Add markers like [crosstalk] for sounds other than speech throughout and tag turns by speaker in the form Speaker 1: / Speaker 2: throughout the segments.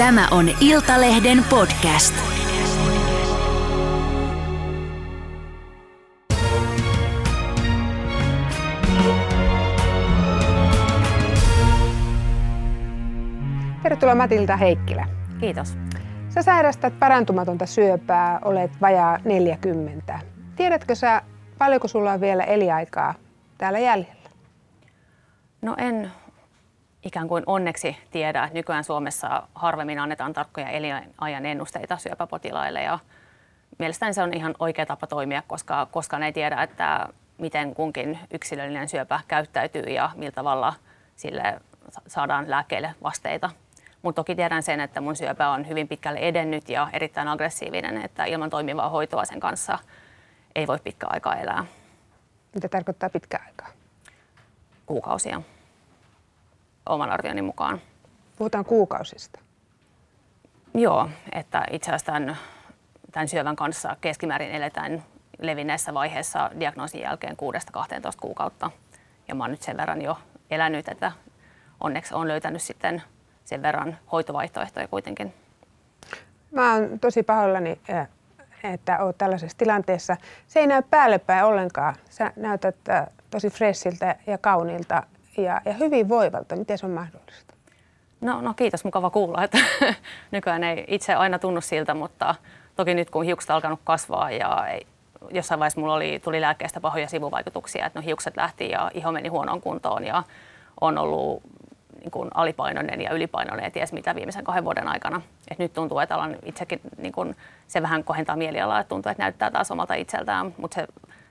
Speaker 1: Tämä on Iltalehden podcast.
Speaker 2: Tervetuloa Matilda Heikkilä.
Speaker 3: Kiitos.
Speaker 2: Sä sairastat parantumatonta syöpää, olet vajaa 40. Tiedätkö sä, paljonko sulla on vielä eliaikaa täällä jäljellä?
Speaker 3: No en ikään kuin onneksi tiedä, että nykyään Suomessa harvemmin annetaan tarkkoja elinajan ennusteita syöpäpotilaille ja mielestäni se on ihan oikea tapa toimia, koska koskaan ei tiedä, että miten kunkin yksilöllinen syöpä käyttäytyy ja millä tavalla sille saadaan lääkkeelle vasteita. Mutta toki tiedän sen, että mun syöpä on hyvin pitkälle edennyt ja erittäin aggressiivinen, että ilman toimivaa hoitoa sen kanssa ei voi pitkä aikaa elää.
Speaker 2: Mitä tarkoittaa pitkä aikaa?
Speaker 3: Kuukausia oman arvioni mukaan.
Speaker 2: Puhutaan kuukausista.
Speaker 3: Joo, että itse asiassa tämän, tämän syövän kanssa keskimäärin eletään levinneessä vaiheessa diagnoosin jälkeen 6-12 kuukautta. Ja mä oon nyt sen verran jo elänyt, että onneksi on löytänyt sitten sen verran hoitovaihtoehtoja kuitenkin.
Speaker 2: Mä oon tosi pahoillani, eh, että oot tällaisessa tilanteessa. Se ei näy päälle päin ollenkaan. Sä näytät eh, tosi fressiltä ja kauniilta ja, ja hyvin voivalta. Miten se on mahdollista?
Speaker 3: No, no kiitos, mukava kuulla, että [laughs] nykyään ei itse aina tunnu siltä, mutta toki nyt kun hiukset alkanut kasvaa ja ei, jossain vaiheessa mulla oli, tuli lääkkeestä pahoja sivuvaikutuksia, että no hiukset lähti ja iho meni huonoon kuntoon ja on ollut niin kuin alipainoinen ja ylipainoinen ja ties mitä viimeisen kahden vuoden aikana. Et nyt tuntuu, että alan itsekin, niin kuin, se vähän kohentaa mielialaa, että tuntuu, että näyttää taas omalta itseltään, mutta se,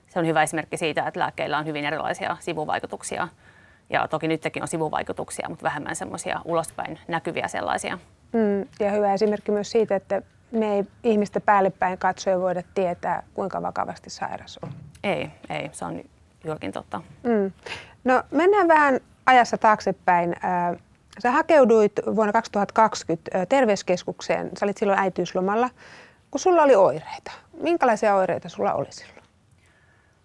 Speaker 3: se on hyvä esimerkki siitä, että lääkkeillä on hyvin erilaisia sivuvaikutuksia. Ja toki nytkin on sivuvaikutuksia, mutta vähemmän semmoisia ulospäin näkyviä sellaisia.
Speaker 2: Mm, ja hyvä esimerkki myös siitä, että me ei ihmistä päällepäin katsoen voida tietää, kuinka vakavasti sairas on.
Speaker 3: Ei, ei, se on juurikin totta.
Speaker 2: Mm. No mennään vähän ajassa taaksepäin. Sä hakeuduit vuonna 2020 terveyskeskukseen. Sä olit silloin äitiyslomalla, kun sulla oli oireita. Minkälaisia oireita sulla oli silloin?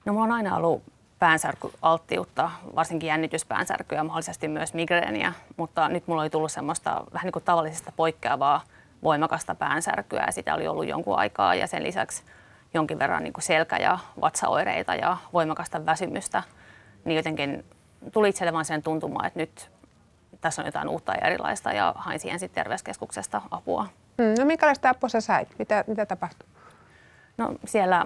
Speaker 3: No mulla on aina ollut päänsärkyalttiutta, varsinkin jännityspäänsärkyä ja mahdollisesti myös migreeniä, mutta nyt mulla oli tullut semmoista vähän niin kuin tavallisesta poikkeavaa voimakasta päänsärkyä ja sitä oli ollut jonkun aikaa ja sen lisäksi jonkin verran niin kuin selkä- ja vatsaoireita ja voimakasta väsymystä, niin jotenkin tuli itselle vaan sen tuntumaan, että nyt tässä on jotain uutta ja erilaista ja hain siihen sitten terveyskeskuksesta apua.
Speaker 2: Mm, no minkälaista apua sä sait? Mitä, mitä tapahtui?
Speaker 3: No siellä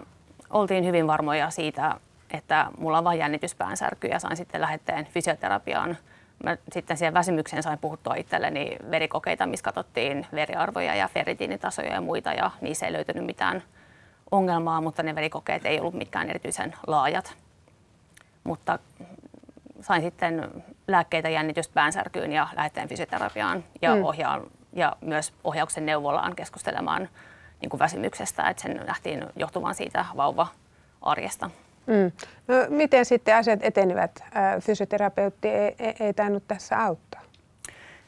Speaker 3: oltiin hyvin varmoja siitä, että mulla on vain jännityspäänsärky ja sain sitten lähetteen fysioterapiaan. Mä sitten siihen väsymykseen sain puhuttua itselleni verikokeita, missä katsottiin veriarvoja ja ferritiinitasoja ja muita ja niissä ei löytynyt mitään ongelmaa, mutta ne verikokeet ei ollut mitkään erityisen laajat. Mutta sain sitten lääkkeitä jännityspäänsärkyyn ja lähetteen fysioterapiaan ja, mm. ohjaan, ja myös ohjauksen neuvolaan keskustelemaan niin kuin väsymyksestä, että sen lähtiin johtumaan siitä vauva-arjesta.
Speaker 2: Mm. No, miten sitten asiat etenivät? Fysioterapeutti ei, ei, ei tainnut tässä auttaa.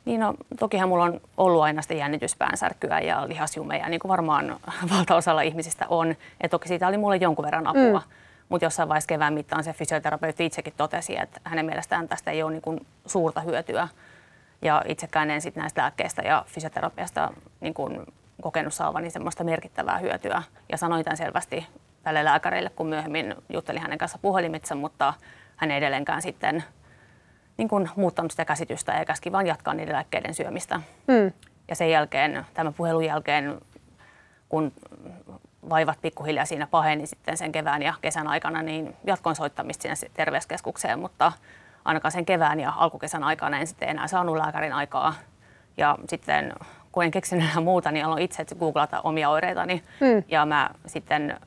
Speaker 3: Niin no, tokihan mulla on ollut aina sitä jännityspäänsärkyä ja lihasjumeja, niin kuin varmaan [laughs] valtaosalla ihmisistä on. Ja toki siitä oli mulle jonkun verran apua. Mm. Mutta jossain vaiheessa kevään mittaan se fysioterapeutti itsekin totesi, että hänen mielestään tästä ei ole niin kuin suurta hyötyä. Ja itsekään en sitten näistä lääkkeistä ja fysioterapiasta niin kuin kokenut saavani semmoista merkittävää hyötyä. Ja sanoin tämän selvästi tälle lääkärille, kun myöhemmin juttelin hänen kanssa puhelimitse, mutta hän ei edelleenkään sitten niin kuin muuttanut sitä käsitystä ja käski vain jatkaa niiden lääkkeiden syömistä. Mm. Ja sen jälkeen, tämän puhelun jälkeen, kun vaivat pikkuhiljaa siinä paheni sitten sen kevään ja kesän aikana, niin jatkoin soittamista sinne terveyskeskukseen, mutta ainakaan sen kevään ja alkukesän aikana en sitten enää saanut lääkärin aikaa. Ja sitten kun en keksinyt enää muuta, niin aloin itse googlata omia oireitani. Mm. Ja mä sitten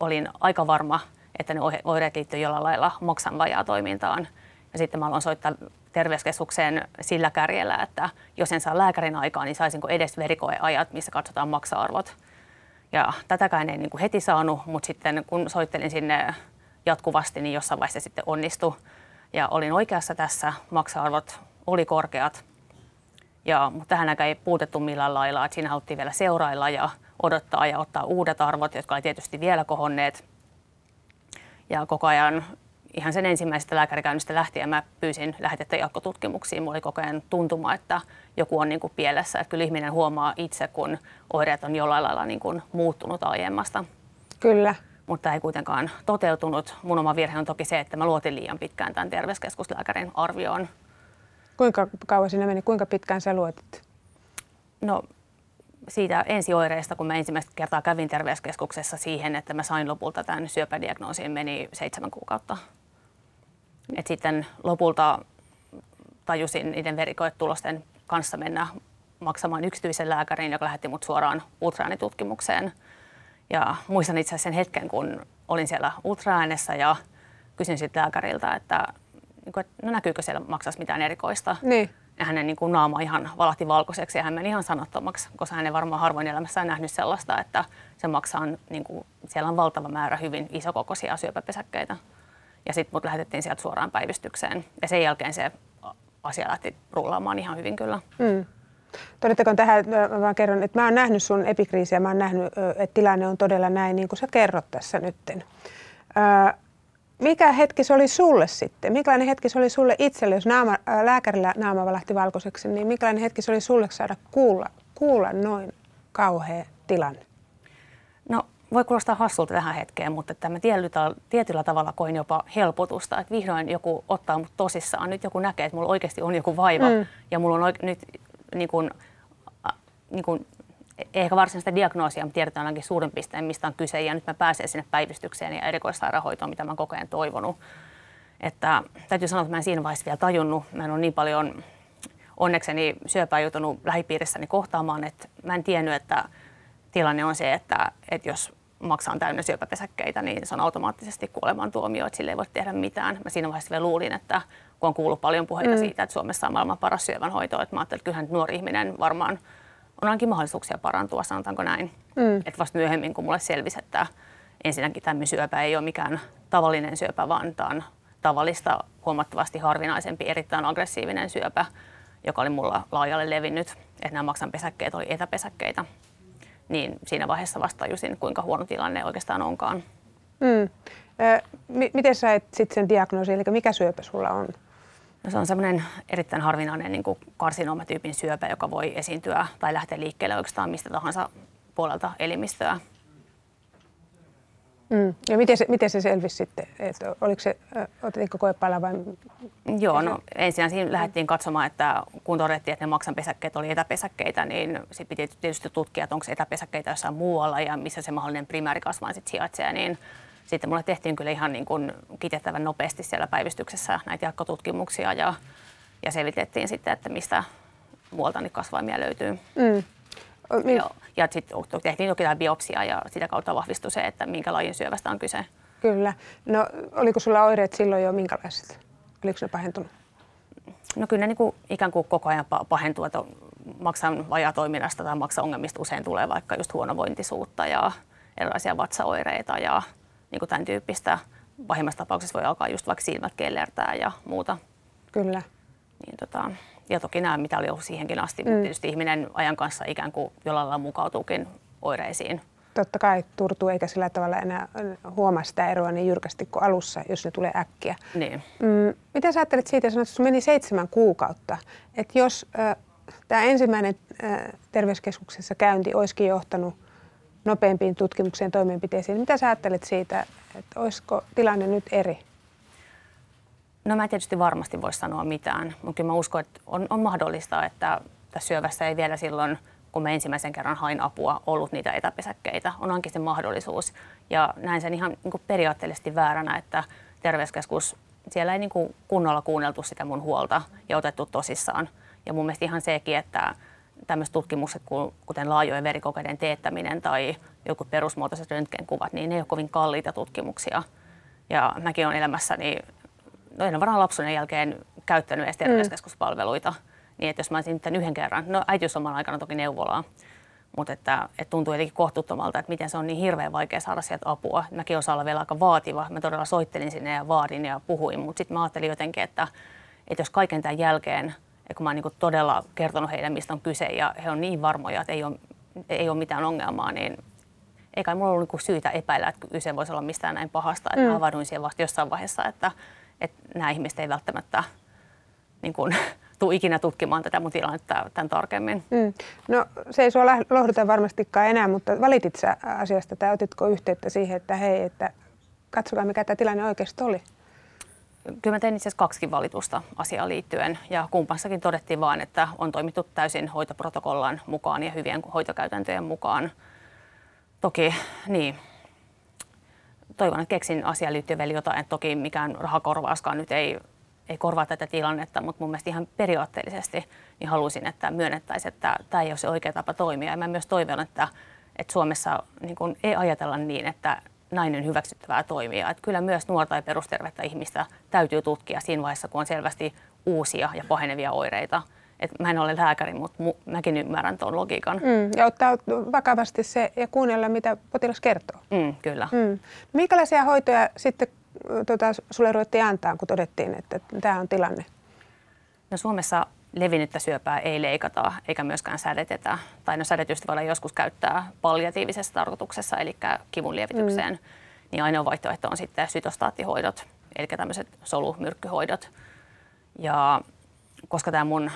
Speaker 3: olin aika varma, että ne oireet liittyy jollain lailla maksan vajaa toimintaan. Ja sitten mä aloin soittaa terveyskeskukseen sillä kärjellä, että jos en saa lääkärin aikaa, niin saisinko edes verikoeajat, missä katsotaan maksa-arvot. Ja tätäkään ei niin kuin heti saanut, mutta sitten kun soittelin sinne jatkuvasti, niin jossain vaiheessa sitten onnistui. Ja olin oikeassa tässä, maksa-arvot oli korkeat. Ja, mutta tähän aikaan ei puutettu millään lailla, että siinä haluttiin vielä seurailla ja odottaa ja ottaa uudet arvot, jotka oli tietysti vielä kohonneet. Ja koko ajan ihan sen ensimmäisestä lääkärikäynnistä lähtien mä pyysin lähetettä jatkotutkimuksiin. Mulla oli koko ajan tuntuma, että joku on niin kuin pielessä. Että kyllä ihminen huomaa itse, kun oireet on jollain lailla niin kuin muuttunut aiemmasta.
Speaker 2: Kyllä.
Speaker 3: Mutta ei kuitenkaan toteutunut. Mun oma virhe on toki se, että mä luotin liian pitkään tämän terveyskeskuslääkärin arvioon.
Speaker 2: Kuinka kauan siinä meni? Kuinka pitkään sä luotit?
Speaker 3: No siitä ensioireista, kun mä ensimmäistä kertaa kävin terveyskeskuksessa siihen, että mä sain lopulta tämän syöpädiagnoosiin, meni seitsemän kuukautta. Et sitten lopulta tajusin niiden verikoetulosten kanssa mennä maksamaan yksityisen lääkärin, joka lähetti mut suoraan ultraäänitutkimukseen. Ja muistan itse asiassa sen hetken, kun olin siellä ultraäänessä ja kysyin sitten lääkäriltä, että, niin että no näkyykö siellä maksas mitään erikoista.
Speaker 2: Niin.
Speaker 3: Ja hänen niin kuin naama ihan valahti valkoiseksi ja hän meni ihan sanottomaksi, koska hän ei varmaan harvoin elämässään nähnyt sellaista, että se maksaa, niin kuin, siellä on valtava määrä hyvin isokokoisia syöpäpesäkkeitä. Ja sitten mut lähetettiin sieltä suoraan päivystykseen. Ja sen jälkeen se asia lähti rullaamaan ihan hyvin kyllä. Mm.
Speaker 2: Todettakoon tähän, mä vaan kerron, että mä oon nähnyt sun epikriisiä, mä oon nähnyt, että tilanne on todella näin, niin kuin sä kerrot tässä nytten. Mikä hetki se oli sulle sitten? Mikälainen hetki se oli sulle itselle, jos naama, lääkärillä naama valahti valkoiseksi, niin mikälainen hetki se oli sulle saada kuulla, kuulla noin kauhea tilanne?
Speaker 3: No voi kuulostaa hassulta tähän hetkeen, mutta että mä tietyllä, tietyllä tavalla koin jopa helpotusta, että vihdoin joku ottaa mut tosissaan. Nyt joku näkee, että mulla oikeasti on joku vaiva mm. ja mulla on oike- nyt niin kuin, niin kuin, ehkä varsinaista diagnoosia, mutta tiedetään ainakin suurin pisteen, mistä on kyse. Ja nyt mä pääsen sinne päivystykseen ja erikoissairaanhoitoon, mitä mä koko ajan toivonut. Että, täytyy sanoa, että mä en siinä vaiheessa vielä tajunnut. Mä en ole niin paljon onnekseni syöpää joutunut lähipiirissäni kohtaamaan, että mä en tiennyt, että tilanne on se, että, että jos maksaa täynnä syöpäpesäkkeitä, niin se on automaattisesti kuolemantuomio, että sille ei voi tehdä mitään. Mä siinä vaiheessa vielä luulin, että kun on kuullut paljon puheita mm. siitä, että Suomessa on maailman paras syövänhoito, että mä ajattelin, että kyllähän nuori ihminen varmaan on ainakin mahdollisuuksia parantua, sanotaanko näin. Mm. Että vasta myöhemmin, kun mulle selvisi, että ensinnäkin tämmöinen syöpä ei ole mikään tavallinen syöpä, vaan tämä on tavallista huomattavasti harvinaisempi, erittäin aggressiivinen syöpä, joka oli mulla laajalle levinnyt, että nämä maksan pesäkkeet oli etäpesäkkeitä. Niin siinä vaiheessa vasta tajusin, kuinka huono tilanne oikeastaan onkaan. Mm.
Speaker 2: M- miten sait sitten sen diagnoosin, eli mikä syöpä sulla on?
Speaker 3: No se on semmoinen erittäin harvinainen niin karsinoomatyypin syöpä, joka voi esiintyä tai lähteä liikkeelle oikeastaan mistä tahansa puolelta elimistöä.
Speaker 2: Mm. Ja miten se, miten se selvisi sitten? Et oliko se, otettiinko koepailla vai?
Speaker 3: Joo, no ensin siinä lähdettiin katsomaan, että kun todettiin, että ne maksanpesäkkeet oli etäpesäkkeitä, niin sitten piti tietysti tutkia, että onko se etäpesäkkeitä jossain muualla ja missä se mahdollinen primäärikasvain sitten sijaitsee. Niin sitten mulle tehtiin kyllä ihan niin kuin kitettävän nopeasti siellä päivystyksessä näitä jatkotutkimuksia ja, ja selvitettiin sitten, että mistä muualta niitä kasvaimia löytyy. Mm. Ja, ja sitten tehtiin jokin biopsia ja sitä kautta vahvistui se, että minkä lajin syövästä on kyse.
Speaker 2: Kyllä. No oliko sulla oireet silloin jo minkälaiset? Oliko ne pahentunut?
Speaker 3: No kyllä ne niin kuin, ikään kuin koko ajan pahentuu, että maksan vajatoiminnasta tai maksan ongelmista usein tulee vaikka just huonovointisuutta ja erilaisia vatsaoireita ja niin kuin tämän tyyppistä. Pahimmassa tapauksessa voi alkaa just vaikka silmät kellertää ja muuta.
Speaker 2: Kyllä.
Speaker 3: Niin, tota, ja toki nämä, mitä oli ollut siihenkin asti, mm. tietysti ihminen ajan kanssa ikään kuin jollain lailla mukautuukin oireisiin.
Speaker 2: Totta kai turtuu eikä sillä tavalla enää huomaa sitä eroa niin jyrkästi kuin alussa, jos ne tulee äkkiä.
Speaker 3: Niin.
Speaker 2: Mm, mitä sä ajattelet siitä, että se meni seitsemän kuukautta, että jos äh, tämä ensimmäinen äh, terveyskeskuksessa käynti olisikin johtanut nopeampiin tutkimukseen toimenpiteisiin. Mitä sä ajattelet siitä, että olisiko tilanne nyt eri?
Speaker 3: No mä tietysti varmasti voi sanoa mitään, mutta kyllä mä uskon, että on, on mahdollista, että tässä syövässä ei vielä silloin, kun mä ensimmäisen kerran hain apua, ollut niitä etäpesäkkeitä. On ainakin se mahdollisuus. Ja näin sen ihan niin periaatteellisesti vääränä, että terveyskeskus, siellä ei niin kunnolla kuunneltu sitä mun huolta ja otettu tosissaan. Ja mun mielestä ihan sekin, että tämmöiset tutkimukset, kuten laajojen verikokeiden teettäminen tai joku perusmuotoiset röntgenkuvat, niin ne ei ole kovin kalliita tutkimuksia. Ja mäkin olen elämässäni, no en varmaan lapsuuden jälkeen käyttänyt edes terveyskeskuspalveluita. Mm. Niin että jos mä olisin tämän yhden kerran, no äitiysloman aikana toki neuvolaa, mutta että, että tuntuu jotenkin kohtuuttomalta, että miten se on niin hirveän vaikea saada sieltä apua. Mäkin osaan olla vielä aika vaativa. Mä todella soittelin sinne ja vaadin ja puhuin, mutta sitten mä ajattelin jotenkin, että, että jos kaiken tämän jälkeen ja kun mä oon niin todella kertonut heille, mistä on kyse ja he on niin varmoja, että ei ole, ei ole mitään ongelmaa, niin ei kai mulla ollut niin syytä epäillä, että kyse voisi olla mistään näin pahasta. Että mm. mä avauduin siihen vasta jossain vaiheessa, että, että nämä ihmiset ei välttämättä [laughs] niin kuin, tule ikinä tutkimaan tätä mun tilannetta tämän tarkemmin. Mm.
Speaker 2: No se ei sua lohduta varmastikaan enää, mutta valitit sä asiasta tai otitko yhteyttä siihen, että hei, että katsokaa mikä tämä tilanne oikeasti oli?
Speaker 3: Kyllä mä tein itse asiassa kaksikin valitusta asiaan liittyen ja kumpassakin todettiin vaan, että on toimittu täysin hoitoprotokollan mukaan ja hyvien hoitokäytäntöjen mukaan. Toki niin, toivon, että keksin asiaan liittyen vielä jotain. Toki mikään rahakorvauskaan nyt ei, ei korvaa tätä tilannetta, mutta mun mielestä ihan periaatteellisesti niin halusin, että myönnettäisiin, että tämä ei ole se oikea tapa toimia. Ja mä myös toivon, että, että Suomessa niin kun ei ajatella niin, että nainen hyväksyttävää toimia. Että kyllä myös nuorta ja perustervettä ihmistä täytyy tutkia siinä vaiheessa, kun on selvästi uusia ja pahenevia oireita. Et mä en ole lääkäri, mutta mu- mäkin ymmärrän tuon logiikan.
Speaker 2: Mm, ja ottaa vakavasti se ja kuunnella, mitä potilas kertoo.
Speaker 3: Mm, kyllä.
Speaker 2: Mm. Minkälaisia hoitoja sitten tota, sulle ruvettiin antaa, kun todettiin, että tämä on tilanne?
Speaker 3: No Suomessa levinnyttä syöpää ei leikata eikä myöskään sädetetä. Tai no sädetystä voidaan joskus käyttää palliatiivisessa tarkoituksessa, eli kivun lievitykseen. Mm. Niin ainoa vaihtoehto on sitten sytostaattihoidot, eli tämmöiset solumyrkkyhoidot. Ja koska tämä mun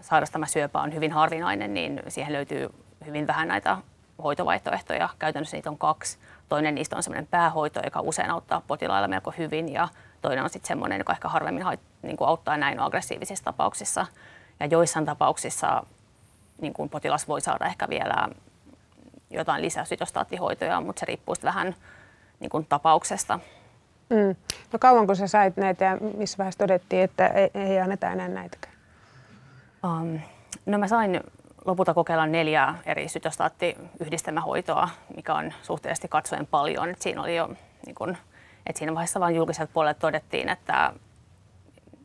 Speaker 3: sairastama syöpä on hyvin harvinainen, niin siihen löytyy hyvin vähän näitä hoitovaihtoehtoja. Käytännössä niitä on kaksi. Toinen niistä on semmoinen päähoito, joka usein auttaa potilailla melko hyvin ja toinen on sitten semmoinen, joka ehkä harvemmin niin kuin auttaa näin aggressiivisissa tapauksissa. Ja joissain tapauksissa niin kuin potilas voi saada ehkä vielä jotain lisäsytostaattihoitoja, mutta se riippuu vähän niin kuin tapauksesta.
Speaker 2: Mm. No kauanko sä sait näitä ja missä vaiheessa todettiin, että ei, ei anneta enää näitäkään?
Speaker 3: Um, no mä sain lopulta kokeilla neljä eri sytostaattiyhdistelmähoitoa, mikä on suhteellisesti katsoen paljon. Et siinä oli jo niin kun, et siinä vaiheessa vain julkiselta puolelta todettiin, että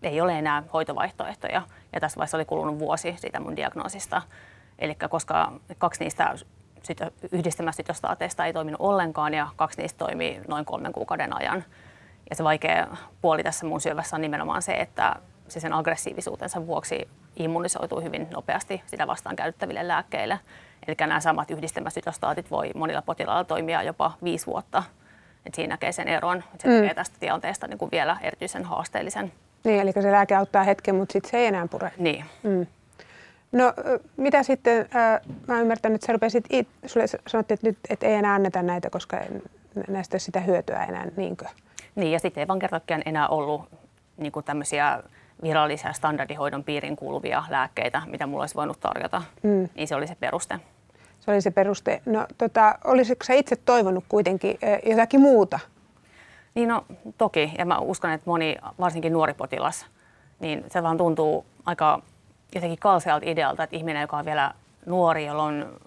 Speaker 3: ei ole enää hoitovaihtoehtoja. Ja tässä vaiheessa oli kulunut vuosi siitä mun diagnoosista. Eli koska kaksi niistä yhdistelmäsytostaateista ei toiminut ollenkaan ja kaksi niistä toimii noin kolmen kuukauden ajan. Ja se vaikea puoli tässä mun syövässä on nimenomaan se, että se sen aggressiivisuutensa vuoksi immunisoituu hyvin nopeasti sitä vastaan käyttäville lääkkeille. Eli nämä samat yhdistelmäsytostaatit voi monilla potilailla toimia jopa viisi vuotta. Et siinä näkee sen eron. Se mm. tekee tästä tilanteesta niin kuin vielä erityisen haasteellisen.
Speaker 2: Niin, eli se lääke auttaa hetken, mutta sitten se ei enää pure.
Speaker 3: Niin.
Speaker 2: Mm. No mitä sitten, äh, mä ymmärtänyt, että sä rupesit, it, sulle sanottiin, että nyt et ei enää anneta näitä, koska näistä ei sitä hyötyä enää, niinkö?
Speaker 3: Niin, ja sitten ei vaan kertakaan enää ollut niin kuin tämmöisiä virallisia standardihoidon piirin kuuluvia lääkkeitä, mitä mulla olisi voinut tarjota. Mm. Niin se oli se peruste.
Speaker 2: Se oli se peruste. No tota, olisitko sä itse toivonut kuitenkin jotakin muuta?
Speaker 3: Niin no toki, ja mä uskon, että moni, varsinkin nuori potilas, niin se vaan tuntuu aika jotenkin kalsealta idealta, että ihminen, joka on vielä nuori, jolla on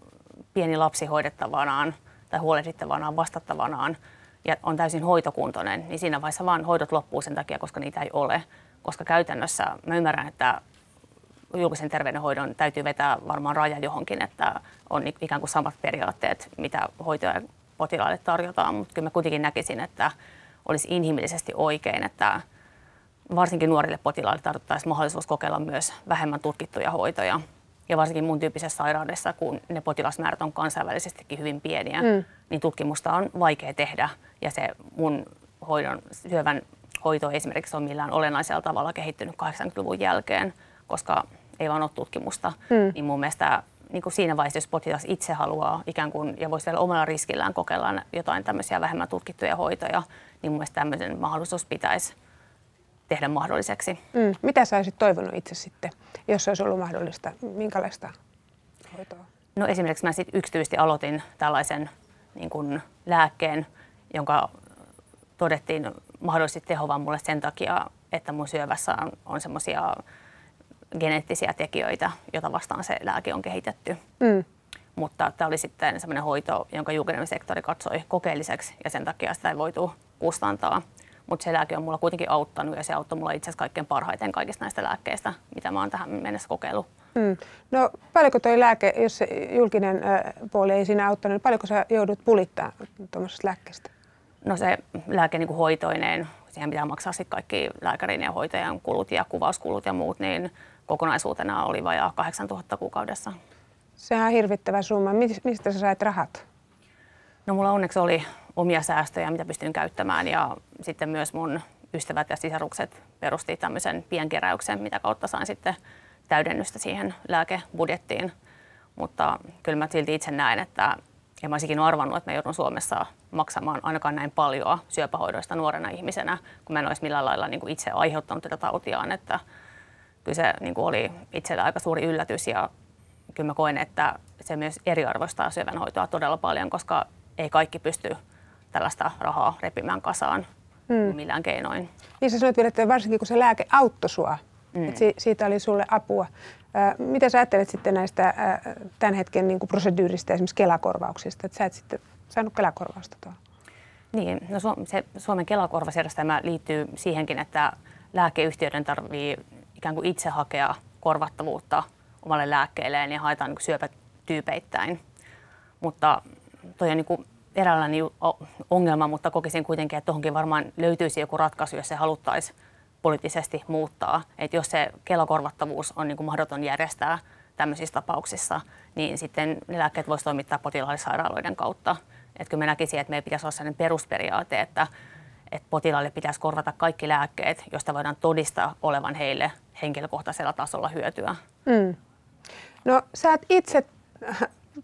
Speaker 3: pieni lapsi hoidettavanaan tai huolehdittavanaan, vastattavanaan ja on täysin hoitokuntoinen, niin siinä vaiheessa vaan hoidot loppuu sen takia, koska niitä ei ole. Koska käytännössä mä ymmärrän, että julkisen terveydenhoidon täytyy vetää varmaan raja johonkin, että on ikään kuin samat periaatteet, mitä hoitoja potilaille tarjotaan, mutta kyllä mä kuitenkin näkisin, että olisi inhimillisesti oikein, että varsinkin nuorille potilaille tarvittaisiin mahdollisuus kokeilla myös vähemmän tutkittuja hoitoja. Ja varsinkin mun tyyppisessä sairaudessa, kun ne potilasmäärät on kansainvälisestikin hyvin pieniä, mm. niin tutkimusta on vaikea tehdä. Ja se mun hoidon, syövän hoito esimerkiksi on millään olennaisella tavalla kehittynyt 80-luvun jälkeen, koska ei vaan ole tutkimusta. Mm. Niin mun mielestä niin kuin siinä vaiheessa, jos potilas itse haluaa ikään kuin, ja voisi vielä omalla riskillään kokeilla jotain tämmöisiä vähemmän tutkittuja hoitoja, niin mun tämmöisen mahdollisuus pitäisi tehdä mahdolliseksi.
Speaker 2: Mm. Mitä sä olisit toivonut itse sitten, jos se olisi ollut mahdollista? Minkälaista hoitoa?
Speaker 3: No esimerkiksi mä sitten yksityisesti aloitin tällaisen niin kuin lääkkeen, jonka todettiin mahdollisesti tehovan mulle sen takia, että mun syövässä on, on semmoisia geneettisiä tekijöitä, joita vastaan se lääke on kehitetty. Mm. Mutta tämä oli sitten semmoinen hoito, jonka julkinen sektori katsoi kokeelliseksi ja sen takia sitä ei voitu kustantaa. Mutta se lääke on mulla kuitenkin auttanut ja se auttoi mulla itse asiassa kaikkein parhaiten kaikista näistä lääkkeistä, mitä mä oon tähän mennessä kokeillut. Mm.
Speaker 2: No paljonko toi lääke, jos se julkinen puoli ei siinä auttanut, niin paljonko sä joudut pulittaa tuommoisesta lääkkeestä?
Speaker 3: No se lääke niin kuin hoitoineen, siihen pitää maksaa sitten kaikki lääkärin ja hoitajan kulut ja kuvauskulut ja muut, niin kokonaisuutena oli vajaa 8000 kuukaudessa.
Speaker 2: Sehän on hirvittävä summa. Mistä sä sait rahat?
Speaker 3: No mulla onneksi oli omia säästöjä, mitä pystyn käyttämään ja sitten myös mun ystävät ja sisarukset perusti tämmöisen pienkeräyksen, mitä kautta sain sitten täydennystä siihen lääkebudjettiin. Mutta kyllä mä silti itse näen, että ja mä olisinkin arvannut, että mä joudun Suomessa maksamaan ainakaan näin paljon syöpähoidoista nuorena ihmisenä, kun mä en olisi millään lailla niin kuin itse aiheuttanut tätä tautiaan. Että kyllä se niin kuin oli itselle aika suuri yllätys ja kyllä mä koen, että se myös eriarvoistaa syövänhoitoa todella paljon, koska ei kaikki pysty tällaista rahaa repimään kasaan hmm. millään keinoin.
Speaker 2: Niin sä sanoit vielä, että varsinkin kun se lääke auttoi sua, mm. että siitä oli sulle apua. Mitä sä ajattelet sitten näistä tämän hetken niin kuin proseduurista, esimerkiksi Kelakorvauksista, että sä et sitten saanut Kelakorvausta tuolla?
Speaker 3: Niin, no se Suomen Kelakorvausjärjestelmä liittyy siihenkin, että lääkeyhtiöiden tarvii ikään kuin itse hakea korvattavuutta omalle lääkkeelleen ja haetaan niin syöpätyypeittäin. Mutta toi on niin eräänlainen ongelma, mutta kokisin kuitenkin, että tuohonkin varmaan löytyisi joku ratkaisu, jos se haluttaisiin poliittisesti muuttaa. Että jos se kelokorvattavuus on niin kuin mahdoton järjestää tämmöisissä tapauksissa, niin sitten ne lääkkeet voisi toimittaa potilaille sairaaloiden kautta. Että kyllä mä näkisin, että meidän pitäisi olla sellainen perusperiaate, että, että potilaille pitäisi korvata kaikki lääkkeet, joista voidaan todistaa olevan heille henkilökohtaisella tasolla hyötyä. Mm.
Speaker 2: No sä oot itse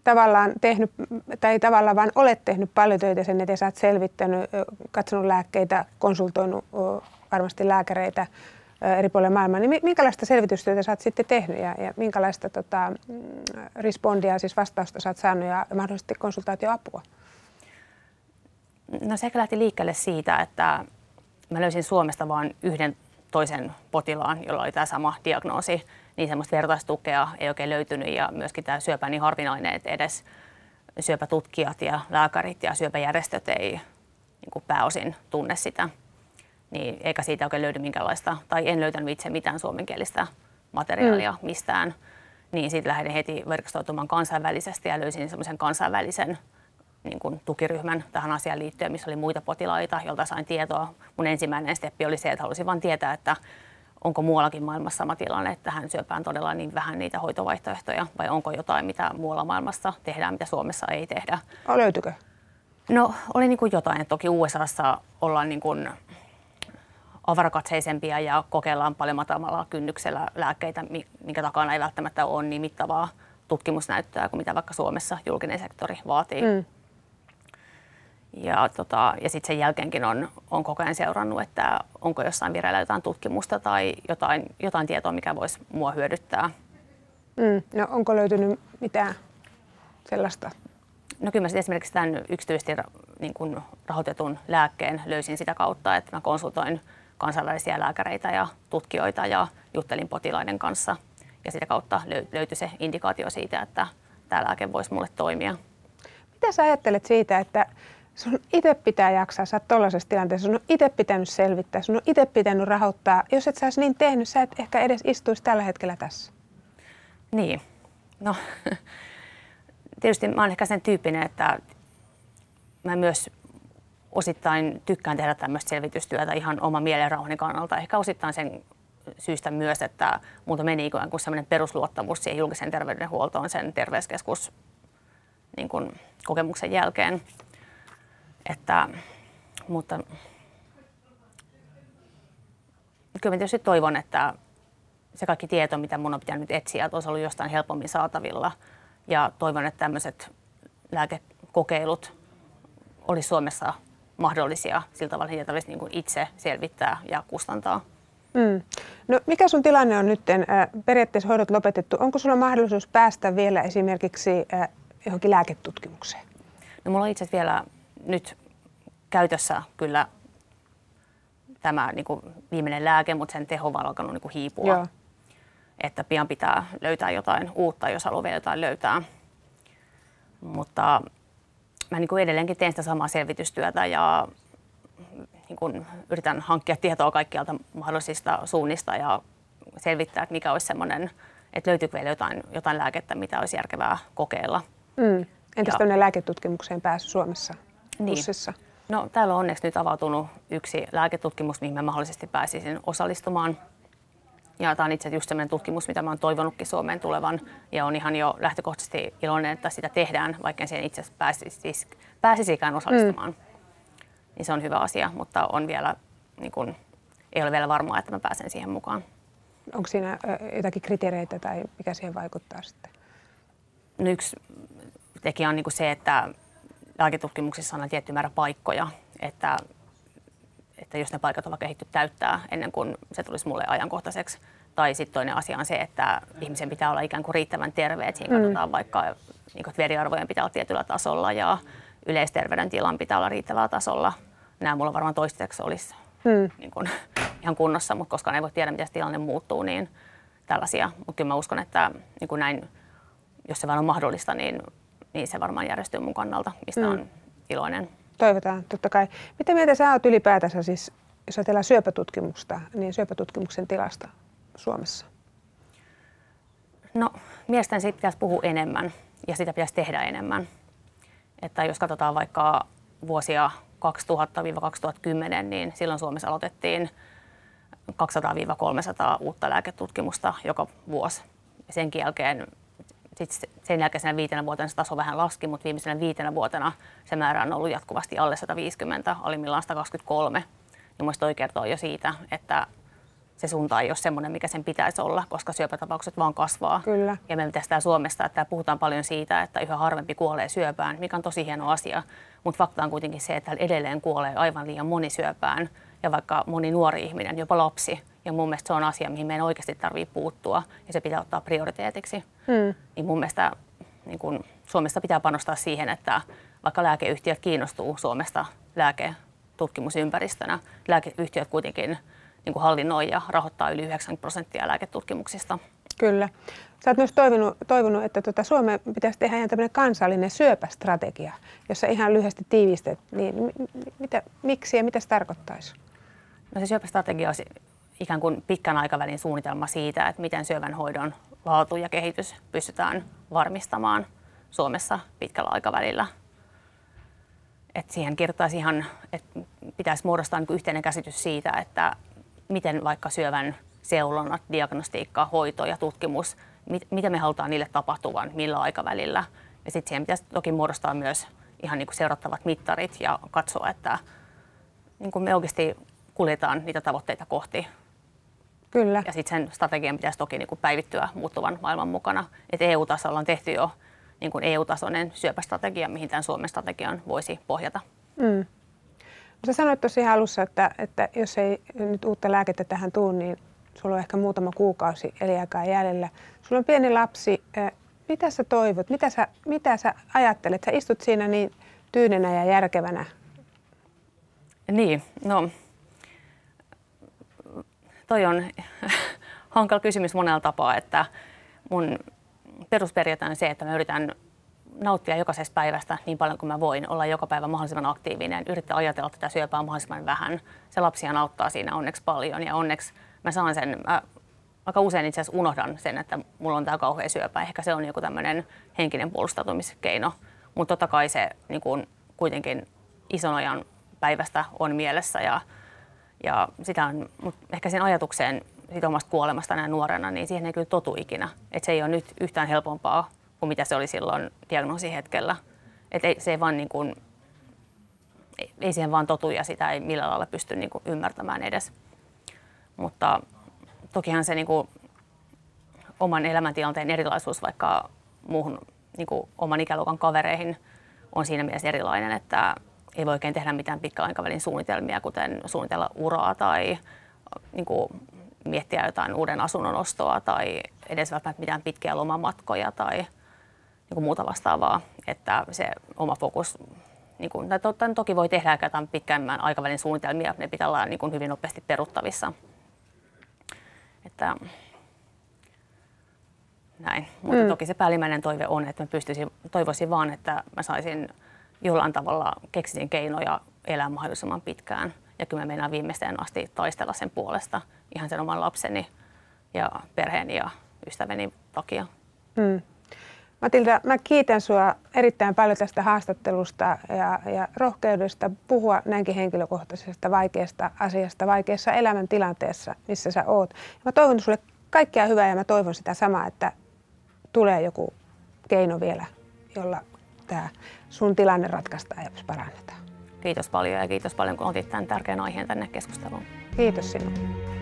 Speaker 2: tavallaan tehnyt, tai tavallaan vaan olet tehnyt paljon töitä sen eteen, sä oot selvittänyt, katsonut lääkkeitä, konsultoinut varmasti lääkäreitä eri puolilla maailmaa, niin minkälaista selvitystyötä sä oot sitten tehnyt ja, ja minkälaista tota, mm, respondia, siis vastausta sä oot saanut ja mahdollisesti konsultaatioapua?
Speaker 3: No se lähti liikkeelle siitä, että mä löysin Suomesta vain yhden toisen potilaan, jolla oli tämä sama diagnoosi, niin semmoista vertaistukea ei oikein löytynyt ja myöskin tämä syöpä niin harvinainen, että edes syöpätutkijat ja lääkärit ja syöpäjärjestöt ei niin kuin pääosin tunne sitä niin eikä siitä oikein löydy minkäänlaista, tai en löytänyt itse mitään suomenkielistä materiaalia mm. mistään, niin sitten lähdin heti verkostoitumaan kansainvälisesti ja löysin semmoisen kansainvälisen niin kuin tukiryhmän tähän asiaan liittyen, missä oli muita potilaita, joilta sain tietoa. Mun ensimmäinen steppi oli se, että halusin vain tietää, että onko muuallakin maailmassa sama tilanne, että tähän syöpään todella niin vähän niitä hoitovaihtoehtoja, vai onko jotain, mitä muualla maailmassa tehdään, mitä Suomessa ei tehdä.
Speaker 2: Löytyykö?
Speaker 3: No, oli niin kuin jotain. Toki USAssa ollaan niin kuin avarakatseisempia ja kokeillaan paljon matalalla kynnyksellä lääkkeitä, minkä takana ei välttämättä ole niin mittavaa tutkimusnäyttöä kuin mitä vaikka Suomessa julkinen sektori vaatii. Mm. Ja, tota, ja sitten sen jälkeenkin on, on koko ajan seurannut, että onko jossain vireillä jotain tutkimusta tai jotain, jotain tietoa, mikä voisi mua hyödyttää.
Speaker 2: Mm. No onko löytynyt mitään sellaista?
Speaker 3: No kyllä mä esimerkiksi tämän yksityisesti niin kun rahoitetun lääkkeen löysin sitä kautta, että mä konsultoin kansainvälisiä lääkäreitä ja tutkijoita ja juttelin potilaiden kanssa. Ja sitä kautta löytyi se indikaatio siitä, että tämä lääke voisi mulle toimia.
Speaker 2: Mitä sä ajattelet siitä, että sun itse pitää jaksaa, sä oot tuollaisessa tilanteessa, sun on itse pitänyt selvittää, sun on itse pitänyt rahoittaa. Jos et sä olisi niin tehnyt, sä et ehkä edes istuisi tällä hetkellä tässä.
Speaker 3: Niin, no [laughs] tietysti mä oon ehkä sen tyyppinen, että mä myös osittain tykkään tehdä tämmöistä selvitystyötä ihan oma mielenrauhani kannalta. Ehkä osittain sen syystä myös, että muuta meni ikään kuin semmoinen perusluottamus siihen julkisen terveydenhuoltoon sen terveyskeskus niin kuin, kokemuksen jälkeen. Että, mutta kyllä mä tietysti toivon, että se kaikki tieto, mitä mun on pitänyt etsiä, että olisi ollut jostain helpommin saatavilla. Ja toivon, että tämmöiset lääkekokeilut olisi Suomessa mahdollisia sillä tavalla, että niitä niin kuin itse selvittää ja kustantaa. Mm.
Speaker 2: No, mikä sun tilanne on nyt? Äh, periaatteessa hoidot lopetettu. Onko sulla mahdollisuus päästä vielä esimerkiksi äh, johonkin lääketutkimukseen?
Speaker 3: No, mulla on itse vielä nyt käytössä kyllä tämä niin kuin viimeinen lääke, mutta sen teho on alkanut niin kuin hiipua. Joo. Että pian pitää löytää jotain uutta, jos haluaa vielä jotain löytää. Mutta mä niin kuin edelleenkin teen sitä samaa selvitystyötä ja niin kuin yritän hankkia tietoa kaikkialta mahdollisista suunnista ja selvittää, että mikä olisi semmoinen, että löytyykö vielä jotain, jotain lääkettä, mitä olisi järkevää kokeilla. Mm.
Speaker 2: Entäs tämmöinen lääketutkimukseen pääsy Suomessa? Niin.
Speaker 3: No, täällä on onneksi nyt avautunut yksi lääketutkimus, mihin mä mahdollisesti pääsisin osallistumaan. Ja tämä on itse just sellainen tutkimus, mitä mä oon toivonutkin Suomeen tulevan. Ja on ihan jo lähtökohtaisesti iloinen, että sitä tehdään, vaikka siihen itse pääsisi, siis pääsisikään osallistumaan. Mm. Niin se on hyvä asia, mutta on vielä niin kun, ei ole vielä varmaa, että mä pääsen siihen mukaan.
Speaker 2: Onko siinä jotakin kriteereitä tai mikä siihen vaikuttaa sitten?
Speaker 3: No yksi tekijä on niin se, että lääketutkimuksissa on tietty määrä paikkoja, että, että jos ne paikat on vaikka ehditty täyttää ennen kuin se tulisi mulle ajankohtaiseksi. Tai sitten toinen asia on se, että ihmisen pitää olla ikään kuin riittävän terve, että siinä mm. katsotaan vaikka, niin kuin, että veriarvojen pitää olla tietyllä tasolla ja yleisterveydentilan pitää olla riittävällä tasolla. Nämä mulla varmaan toistaiseksi olisi mm. niin kuin, ihan kunnossa, mutta koska ei voi tiedä, miten tilanne muuttuu, niin tällaisia. Mutta kyllä mä uskon, että niin kuin näin, jos se vaan on mahdollista, niin, niin se varmaan järjestyy mun kannalta, mistä mm. on iloinen.
Speaker 2: Toivotaan, totta kai. Mitä mieltä sä oot ylipäätänsä siis, jos ajatellaan syöpätutkimusta, niin syöpätutkimuksen tilasta Suomessa?
Speaker 3: No, mielestäni siitä pitäisi puhua enemmän ja sitä pitäisi tehdä enemmän. Että jos katsotaan vaikka vuosia 2000-2010, niin silloin Suomessa aloitettiin 200-300 uutta lääketutkimusta joka vuosi. Ja sen jälkeen sit sen jälkeen viitenä vuotena se taso vähän laski, mutta viimeisenä viitenä vuotena se määrä on ollut jatkuvasti alle 150, alimmillaan 123. Niin muista toi kertoo jo siitä, että se suunta ei ole semmoinen, mikä sen pitäisi olla, koska syöpätapaukset vaan kasvaa.
Speaker 2: Kyllä.
Speaker 3: Ja me pitäisi täällä Suomessa, että puhutaan paljon siitä, että yhä harvempi kuolee syöpään, mikä on tosi hieno asia. Mutta fakta on kuitenkin se, että edelleen kuolee aivan liian moni syöpään ja vaikka moni nuori ihminen, jopa lapsi. Ja mun mielestä se on asia, mihin meidän oikeasti tarvitsee puuttua ja se pitää ottaa prioriteetiksi. Hmm. Niin mun mielestä niin kun Suomessa pitää panostaa siihen, että vaikka lääkeyhtiöt kiinnostuu Suomesta lääketutkimusympäristönä, lääkeyhtiöt kuitenkin niin kuin hallinnoi ja rahoittaa yli 90 prosenttia lääketutkimuksista.
Speaker 2: Kyllä. Sä oot myös toivonut, toivonut että tuota Suomeen pitäisi tehdä ihan tämmöinen kansallinen syöpästrategia, jossa ihan lyhyesti tiivistät, niin mitä, miksi ja mitä se tarkoittaisi?
Speaker 3: No se syöpästrategia olisi ikään kuin pitkän aikavälin suunnitelma siitä, että miten syövän hoidon laatu ja kehitys pystytään varmistamaan Suomessa pitkällä aikavälillä. Et siihen kirjoittaisi ihan, että pitäisi muodostaa niin yhteinen käsitys siitä, että miten vaikka syövän seulonnat, diagnostiikka, hoito ja tutkimus, mit, mitä me halutaan niille tapahtuvan, millä aikavälillä. Ja sitten siihen pitäisi toki muodostaa myös ihan niin kuin seurattavat mittarit ja katsoa, että niin kuin me oikeasti kuljetaan niitä tavoitteita kohti.
Speaker 2: Kyllä.
Speaker 3: Ja sitten sen strategian pitäisi toki niin kuin päivittyä muuttuvan maailman mukana. Et EU-tasolla on tehty jo niin kuin EU-tasoinen syöpästrategia, mihin tämän Suomen strategian voisi pohjata. Mm.
Speaker 2: Sä sanoit tosi alussa, että, että jos ei nyt uutta lääkettä tähän tuu, niin sulla on ehkä muutama kuukausi eliaikaa jäljellä. Sulla on pieni lapsi. Mitä sä toivot? Mitä sä, mitä sä ajattelet? Sä istut siinä niin tyynenä ja järkevänä.
Speaker 3: Niin, no toi on [laughs] hankala kysymys monella tapaa, että mun perusperiaate on se, että mä yritän nauttia jokaisesta päivästä niin paljon kuin mä voin, olla joka päivä mahdollisimman aktiivinen, yrittää ajatella tätä syöpää mahdollisimman vähän. Se lapsia auttaa siinä onneksi paljon ja onneksi mä saan sen, mä aika usein itse asiassa unohdan sen, että mulla on tämä kauhea syöpä. Ehkä se on joku tämmöinen henkinen puolustautumiskeino, mutta totta kai se niin kuin, kuitenkin ison ajan päivästä on mielessä ja, ja sitä on, mutta ehkä sen ajatukseen siitä omasta kuolemasta näin nuorena, niin siihen ei kyllä totu ikinä. Että se ei ole nyt yhtään helpompaa kuin mitä se oli silloin diagnoosihetkellä. Että ei, se ei vaan niin kuin, ei siihen vaan totu ja sitä ei millään lailla pysty niin kuin ymmärtämään edes. Mutta tokihan se niin kuin, oman elämäntilanteen erilaisuus vaikka muuhun niin kuin, oman ikäluokan kavereihin on siinä mielessä erilainen, että ei voi oikein tehdä mitään pitkän aikavälin suunnitelmia, kuten suunnitella uraa tai niin kuin, miettiä jotain uuden asunnon ostoa tai edes välttämättä mitään pitkiä lomamatkoja tai niin kuin muuta vastaavaa, että se oma fokus, niin kuin, totta, toki voi tehdä jotain pitkämmän aikavälin suunnitelmia, ne pitää olla niin kuin hyvin nopeasti peruttavissa. Että, näin. Mutta mm. toki se päällimmäinen toive on, että mä pystyisin, toivoisin vaan, että mä saisin jollain tavalla keksisin keinoja elää mahdollisimman pitkään. Ja kyllä mä meinaan viimeiseen asti taistella sen puolesta ihan sen oman lapseni ja perheeni ja ystäväni takia. Mm.
Speaker 2: Matilda, mä kiitän sinua erittäin paljon tästä haastattelusta ja, ja rohkeudesta puhua näinkin henkilökohtaisesta vaikeasta asiasta, vaikeassa elämäntilanteessa, missä sä oot. Mä toivon sinulle kaikkea hyvää ja mä toivon sitä samaa, että tulee joku keino vielä, jolla tämä sun tilanne ratkaistaan ja parannetaan.
Speaker 3: Kiitos paljon ja kiitos paljon, kun otit tämän tärkeän aiheen tänne keskusteluun.
Speaker 2: Kiitos sinulle.